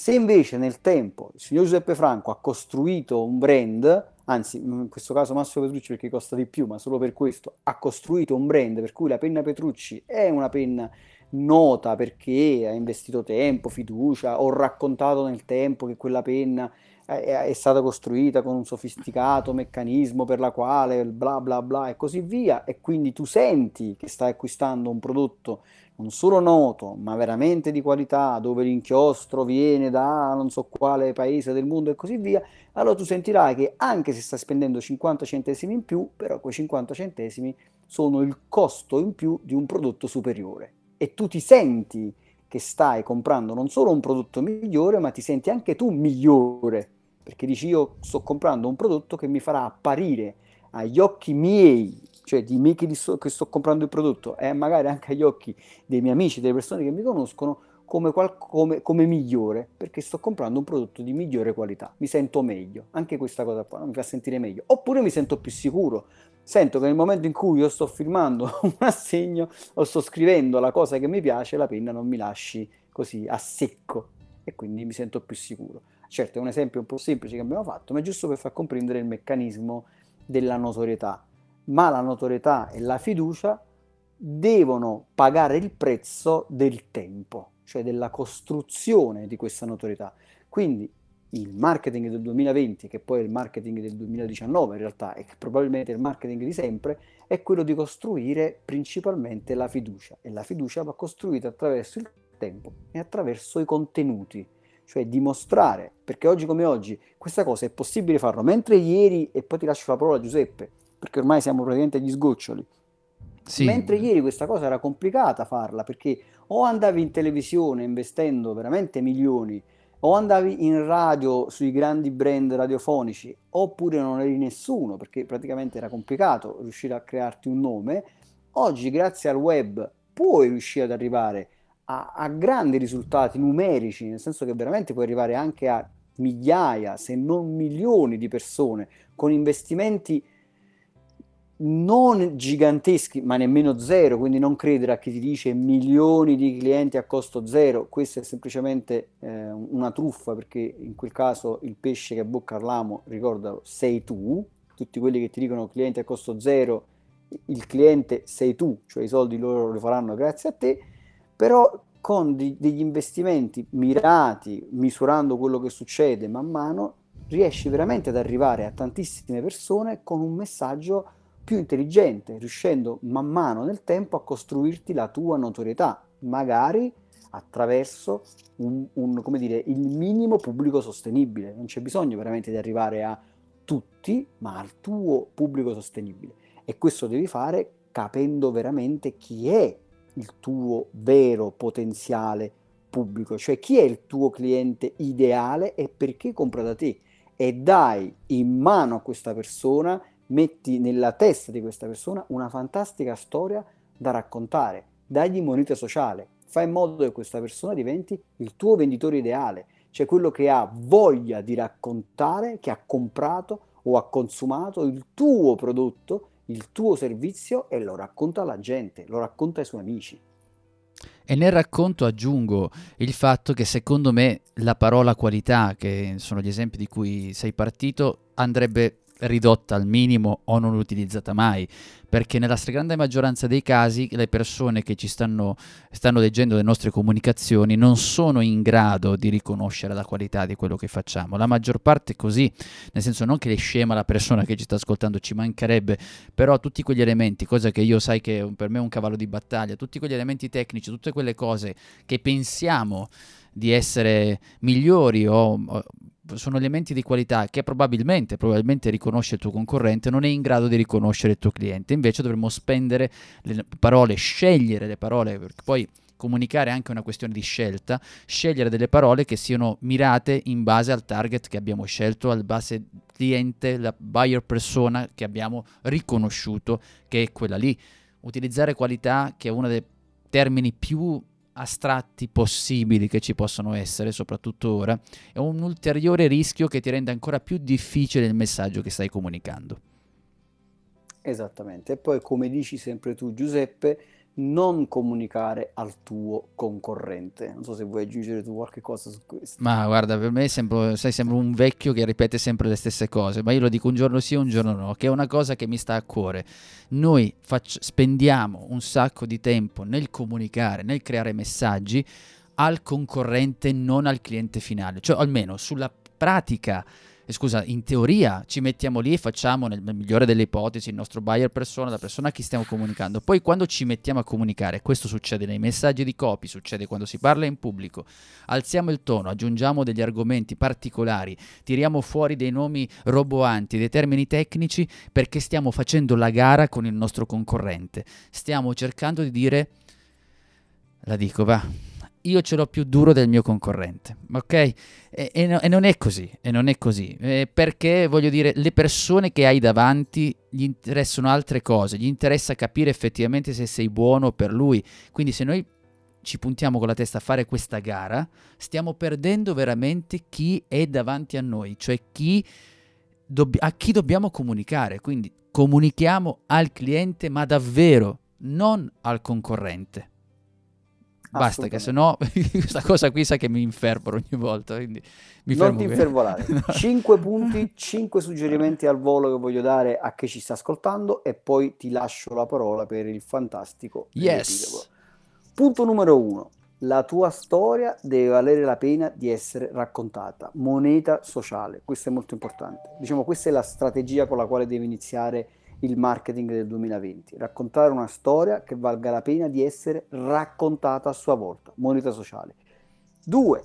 Se invece nel tempo il signor Giuseppe Franco ha costruito un brand, anzi in questo caso Massimo Petrucci perché costa di più, ma solo per questo, ha costruito un brand per cui la penna Petrucci è una penna nota perché ha investito tempo, fiducia, ho raccontato nel tempo che quella penna è, stata costruita con un sofisticato meccanismo per la quale bla bla bla e così via e quindi tu senti che stai acquistando un prodotto non solo noto, ma veramente di qualità, dove l'inchiostro viene da non so quale paese del mondo e così via, allora tu sentirai che anche se stai spendendo 50 centesimi in più, però quei 50 centesimi sono il costo in più di un prodotto superiore. E tu ti senti che stai comprando non solo un prodotto migliore, ma ti senti anche tu migliore, perché dici io sto comprando un prodotto che mi farà apparire agli occhi miei cioè di me che, sto, che sto comprando il prodotto e magari anche agli occhi dei miei amici, delle persone che mi conoscono, come, qual, come, come, migliore, perché sto comprando un prodotto di migliore qualità, mi sento meglio, anche questa cosa qua mi fa sentire meglio, oppure mi sento più sicuro, sento che nel momento in cui io sto filmando un assegno o sto scrivendo la cosa che mi piace, la penna non mi lasci così a secco. E quindi mi sento più sicuro. Certo è un esempio un po' semplice che abbiamo fatto, ma è giusto per far comprendere il meccanismo della notorietà ma la notorietà e la fiducia devono pagare il prezzo del tempo, cioè della costruzione di questa notorietà. Quindi il marketing del 2020, che poi è il marketing del 2019 in realtà, e probabilmente il marketing di sempre, è quello di costruire principalmente la fiducia. E la fiducia va costruita attraverso il tempo e attraverso i contenuti, cioè dimostrare, perché oggi come oggi questa cosa è possibile farlo, mentre ieri, e poi ti lascio la parola Giuseppe, perché ormai siamo praticamente agli sgoccioli. Sì. Mentre ieri questa cosa era complicata farla perché o andavi in televisione investendo veramente milioni, o andavi in radio sui grandi brand radiofonici, oppure non eri nessuno perché praticamente era complicato riuscire a crearti un nome. Oggi, grazie al web, puoi riuscire ad arrivare a, a grandi risultati numerici, nel senso che veramente puoi arrivare anche a migliaia, se non milioni di persone con investimenti non giganteschi, ma nemmeno zero, quindi non credere a chi ti dice milioni di clienti a costo zero, questa è semplicemente eh, una truffa perché in quel caso il pesce che bocca l'amo, ricordalo, sei tu, tutti quelli che ti dicono clienti a costo zero, il cliente sei tu, cioè i soldi loro li faranno grazie a te, però con di, degli investimenti mirati, misurando quello che succede man mano, riesci veramente ad arrivare a tantissime persone con un messaggio più intelligente, riuscendo man mano nel tempo a costruirti la tua notorietà, magari attraverso un, un, dire, il minimo pubblico sostenibile. Non c'è bisogno veramente di arrivare a tutti, ma al tuo pubblico sostenibile. E questo devi fare capendo veramente chi è il tuo vero potenziale pubblico, cioè chi è il tuo cliente ideale e perché compra da te. E dai in mano a questa persona metti nella testa di questa persona una fantastica storia da raccontare, dagli moneta sociale, fai in modo che questa persona diventi il tuo venditore ideale, cioè quello che ha voglia di raccontare, che ha comprato o ha consumato il tuo prodotto, il tuo servizio e lo racconta alla gente, lo racconta ai suoi amici. E nel racconto aggiungo il fatto che secondo me la parola qualità, che sono gli esempi di cui sei partito, andrebbe ridotta al minimo o non utilizzata mai, perché nella stragrande maggioranza dei casi le persone che ci stanno, stanno leggendo le nostre comunicazioni non sono in grado di riconoscere la qualità di quello che facciamo. La maggior parte è così, nel senso non che è scema la persona che ci sta ascoltando, ci mancherebbe, però tutti quegli elementi, cosa che io sai che per me è un cavallo di battaglia, tutti quegli elementi tecnici, tutte quelle cose che pensiamo di essere migliori o, o sono elementi di qualità che probabilmente, probabilmente riconosce il tuo concorrente, non è in grado di riconoscere il tuo cliente. Invece dovremmo spendere le parole, scegliere le parole, perché poi comunicare è anche una questione di scelta, scegliere delle parole che siano mirate in base al target che abbiamo scelto, al base cliente, la buyer persona che abbiamo riconosciuto che è quella lì. Utilizzare qualità, che è uno dei termini più astratti possibili che ci possono essere, soprattutto ora, è un ulteriore rischio che ti rende ancora più difficile il messaggio che stai comunicando. Esattamente, e poi come dici sempre tu Giuseppe, non comunicare al tuo concorrente. Non so se vuoi aggiungere tu qualche cosa su questo. Ma guarda, per me sembro, sai, sembra un vecchio che ripete sempre le stesse cose, ma io lo dico un giorno sì, un giorno no, che è una cosa che mi sta a cuore. Noi faccio, spendiamo un sacco di tempo nel comunicare, nel creare messaggi al concorrente, non al cliente finale, cioè almeno sulla pratica eh, scusa, in teoria ci mettiamo lì e facciamo nel, migliore delle ipotesi il nostro buyer persona, la persona a chi stiamo comunicando. Poi quando ci mettiamo a comunicare, questo succede nei messaggi di copy, succede quando si parla in pubblico, alziamo il tono, aggiungiamo degli argomenti particolari, tiriamo fuori dei nomi roboanti, dei termini tecnici perché stiamo facendo la gara con il nostro concorrente. Stiamo cercando di dire la dico, va io ce l'ho più duro del mio concorrente, ok? E, e, no, e non è così, e non è così, eh, perché voglio dire, le persone che hai davanti gli interessano altre cose, gli interessa capire effettivamente se sei buono per lui, quindi se noi ci puntiamo con la testa a fare questa gara, stiamo perdendo veramente chi è davanti a noi, cioè chi dobb- a chi dobbiamo comunicare, quindi comunichiamo al cliente, ma davvero, non al concorrente. Basta che se no questa cosa qui sa che mi infervoro ogni volta. Quindi mi non ti infervorare. no. 5 punti, 5 suggerimenti al volo che voglio dare a chi ci sta ascoltando e poi ti lascio la parola per il fantastico yes. Punto numero 1. La tua storia deve valere la pena di essere raccontata. Moneta sociale, questo è molto importante. Diciamo, questa è la strategia con la quale devi iniziare il marketing del 2020, raccontare una storia che valga la pena di essere raccontata a sua volta, moneta sociale. Due,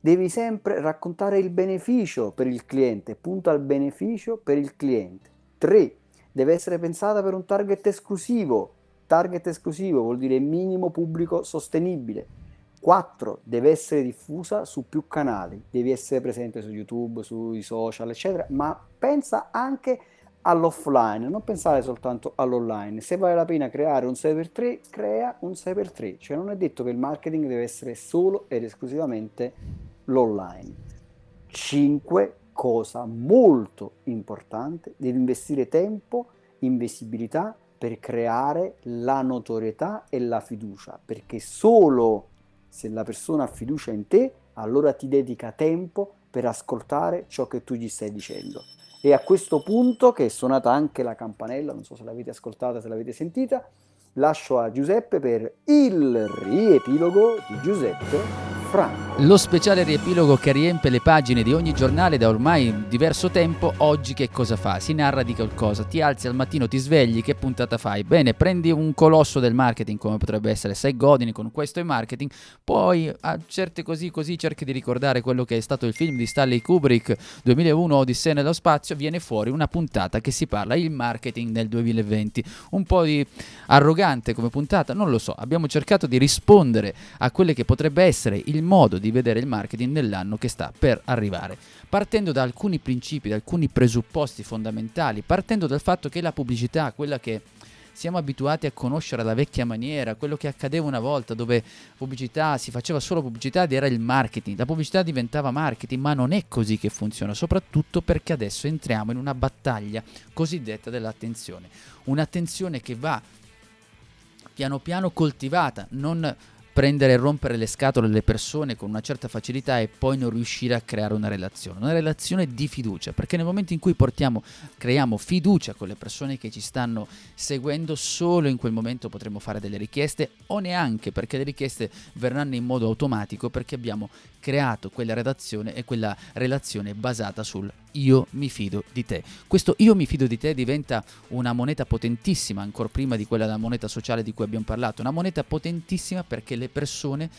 devi sempre raccontare il beneficio per il cliente, punta al beneficio per il cliente. Tre, deve essere pensata per un target esclusivo. Target esclusivo vuol dire minimo pubblico sostenibile. 4. Deve essere diffusa su più canali, devi essere presente su YouTube, sui social, eccetera, ma pensa anche a all'offline, non pensare soltanto all'online. Se vale la pena creare un 6x3, crea un 6x3, cioè non è detto che il marketing deve essere solo ed esclusivamente l'online. 5. Cosa molto importante, devi investire tempo investibilità per creare la notorietà e la fiducia, perché solo se la persona ha fiducia in te, allora ti dedica tempo per ascoltare ciò che tu gli stai dicendo. E a questo punto, che è suonata anche la campanella, non so se l'avete ascoltata, se l'avete sentita, lascio a Giuseppe per il riepilogo di Giuseppe Franco. Lo speciale riepilogo che riempie le pagine di ogni giornale da ormai diverso tempo, oggi che cosa fa? Si narra di qualcosa, ti alzi al mattino, ti svegli, che puntata fai? Bene, prendi un colosso del marketing come potrebbe essere Sai Godin con questo è marketing, poi a certe così così cerchi di ricordare quello che è stato il film di Stanley Kubrick 2001 Odissea nello spazio, viene fuori una puntata che si parla il marketing nel 2020. Un po' di arrogante come puntata, non lo so, abbiamo cercato di rispondere a quelle che potrebbe essere il modo di vedere il marketing nell'anno che sta per arrivare, partendo da alcuni principi, da alcuni presupposti fondamentali, partendo dal fatto che la pubblicità, quella che siamo abituati a conoscere alla vecchia maniera, quello che accadeva una volta dove pubblicità si faceva solo pubblicità ed era il marketing, la pubblicità diventava marketing, ma non è così che funziona, soprattutto perché adesso entriamo in una battaglia cosiddetta dell'attenzione, un'attenzione che va piano piano coltivata, non prendere e rompere le scatole alle persone con una certa facilità e poi non riuscire a creare una relazione, una relazione di fiducia, perché nel momento in cui portiamo, creiamo fiducia con le persone che ci stanno seguendo, solo in quel momento potremo fare delle richieste o neanche perché le richieste verranno in modo automatico perché abbiamo creato quella redazione e quella relazione basata sul io mi fido di te. Questo io mi fido di te diventa una moneta potentissima, ancora prima di quella della moneta sociale di cui abbiamo parlato, una moneta potentissima perché le persone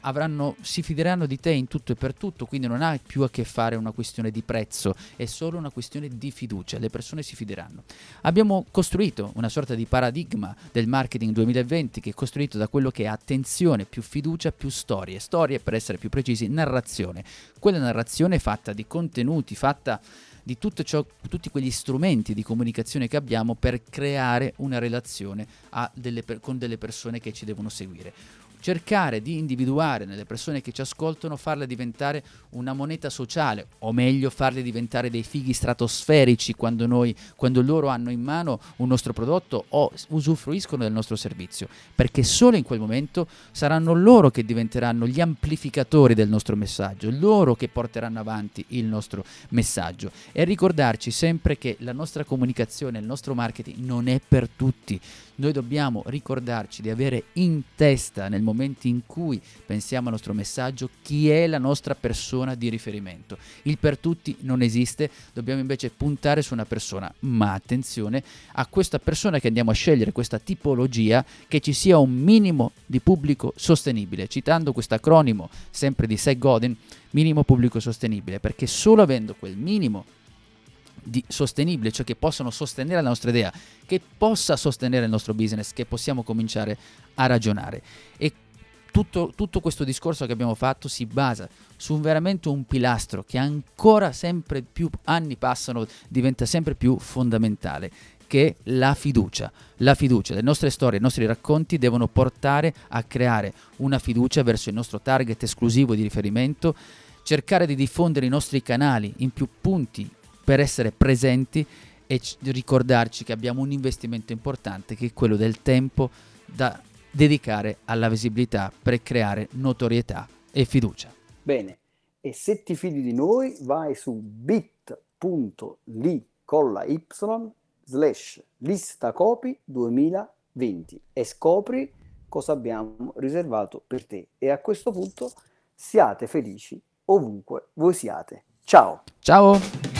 avranno, si fideranno di te in tutto e per tutto, quindi non ha più a che fare una questione di prezzo, è solo una questione di fiducia, le persone si fideranno. Abbiamo costruito una sorta di paradigma del marketing 2020 che è costruito da quello che è attenzione, più fiducia, più storie, storie per essere più precisi, narrazione. Quella narrazione fatta di contenuti, fatta di ciò, tutti quegli strumenti di comunicazione che abbiamo per creare una relazione delle, con delle persone che ci devono seguire cercare di individuare nelle persone che ci ascoltano, farle diventare una moneta sociale, o meglio farle diventare dei fighi stratosferici quando, noi, quando loro hanno in mano un nostro prodotto o usufruiscono del nostro servizio, perché solo in quel momento saranno loro che diventeranno gli amplificatori del nostro messaggio, loro che porteranno avanti il nostro messaggio. E ricordarci sempre che la nostra comunicazione, il nostro marketing non è per tutti noi dobbiamo ricordarci di avere in testa nel momento in cui pensiamo al nostro messaggio chi è la nostra persona di riferimento. Il per tutti non esiste, dobbiamo invece puntare su una persona, ma attenzione a questa persona che andiamo a scegliere, questa tipologia, che ci sia un minimo di pubblico sostenibile. Citando questo acronimo sempre di Seth Godin, minimo pubblico sostenibile, perché solo avendo quel minimo di sostenibile, cioè che possano sostenere la nostra idea, che possa sostenere il nostro business, che possiamo cominciare a ragionare. E tutto, tutto, questo discorso che abbiamo fatto si basa su veramente un pilastro che ancora sempre più anni passano, diventa sempre più fondamentale, che è la fiducia. La fiducia, le nostre storie, i nostri racconti devono portare a creare una fiducia verso il nostro target esclusivo di riferimento, cercare di diffondere i nostri canali in più punti per essere presenti e c- ricordarci che abbiamo un investimento importante che è quello del tempo da dedicare alla visibilità per creare notorietà e fiducia. Bene, e se ti fidi di noi vai su bit.ly con la y slash lista copy 2020 e scopri cosa abbiamo riservato per te e a questo punto siate felici ovunque voi siate. Ciao! Ciao!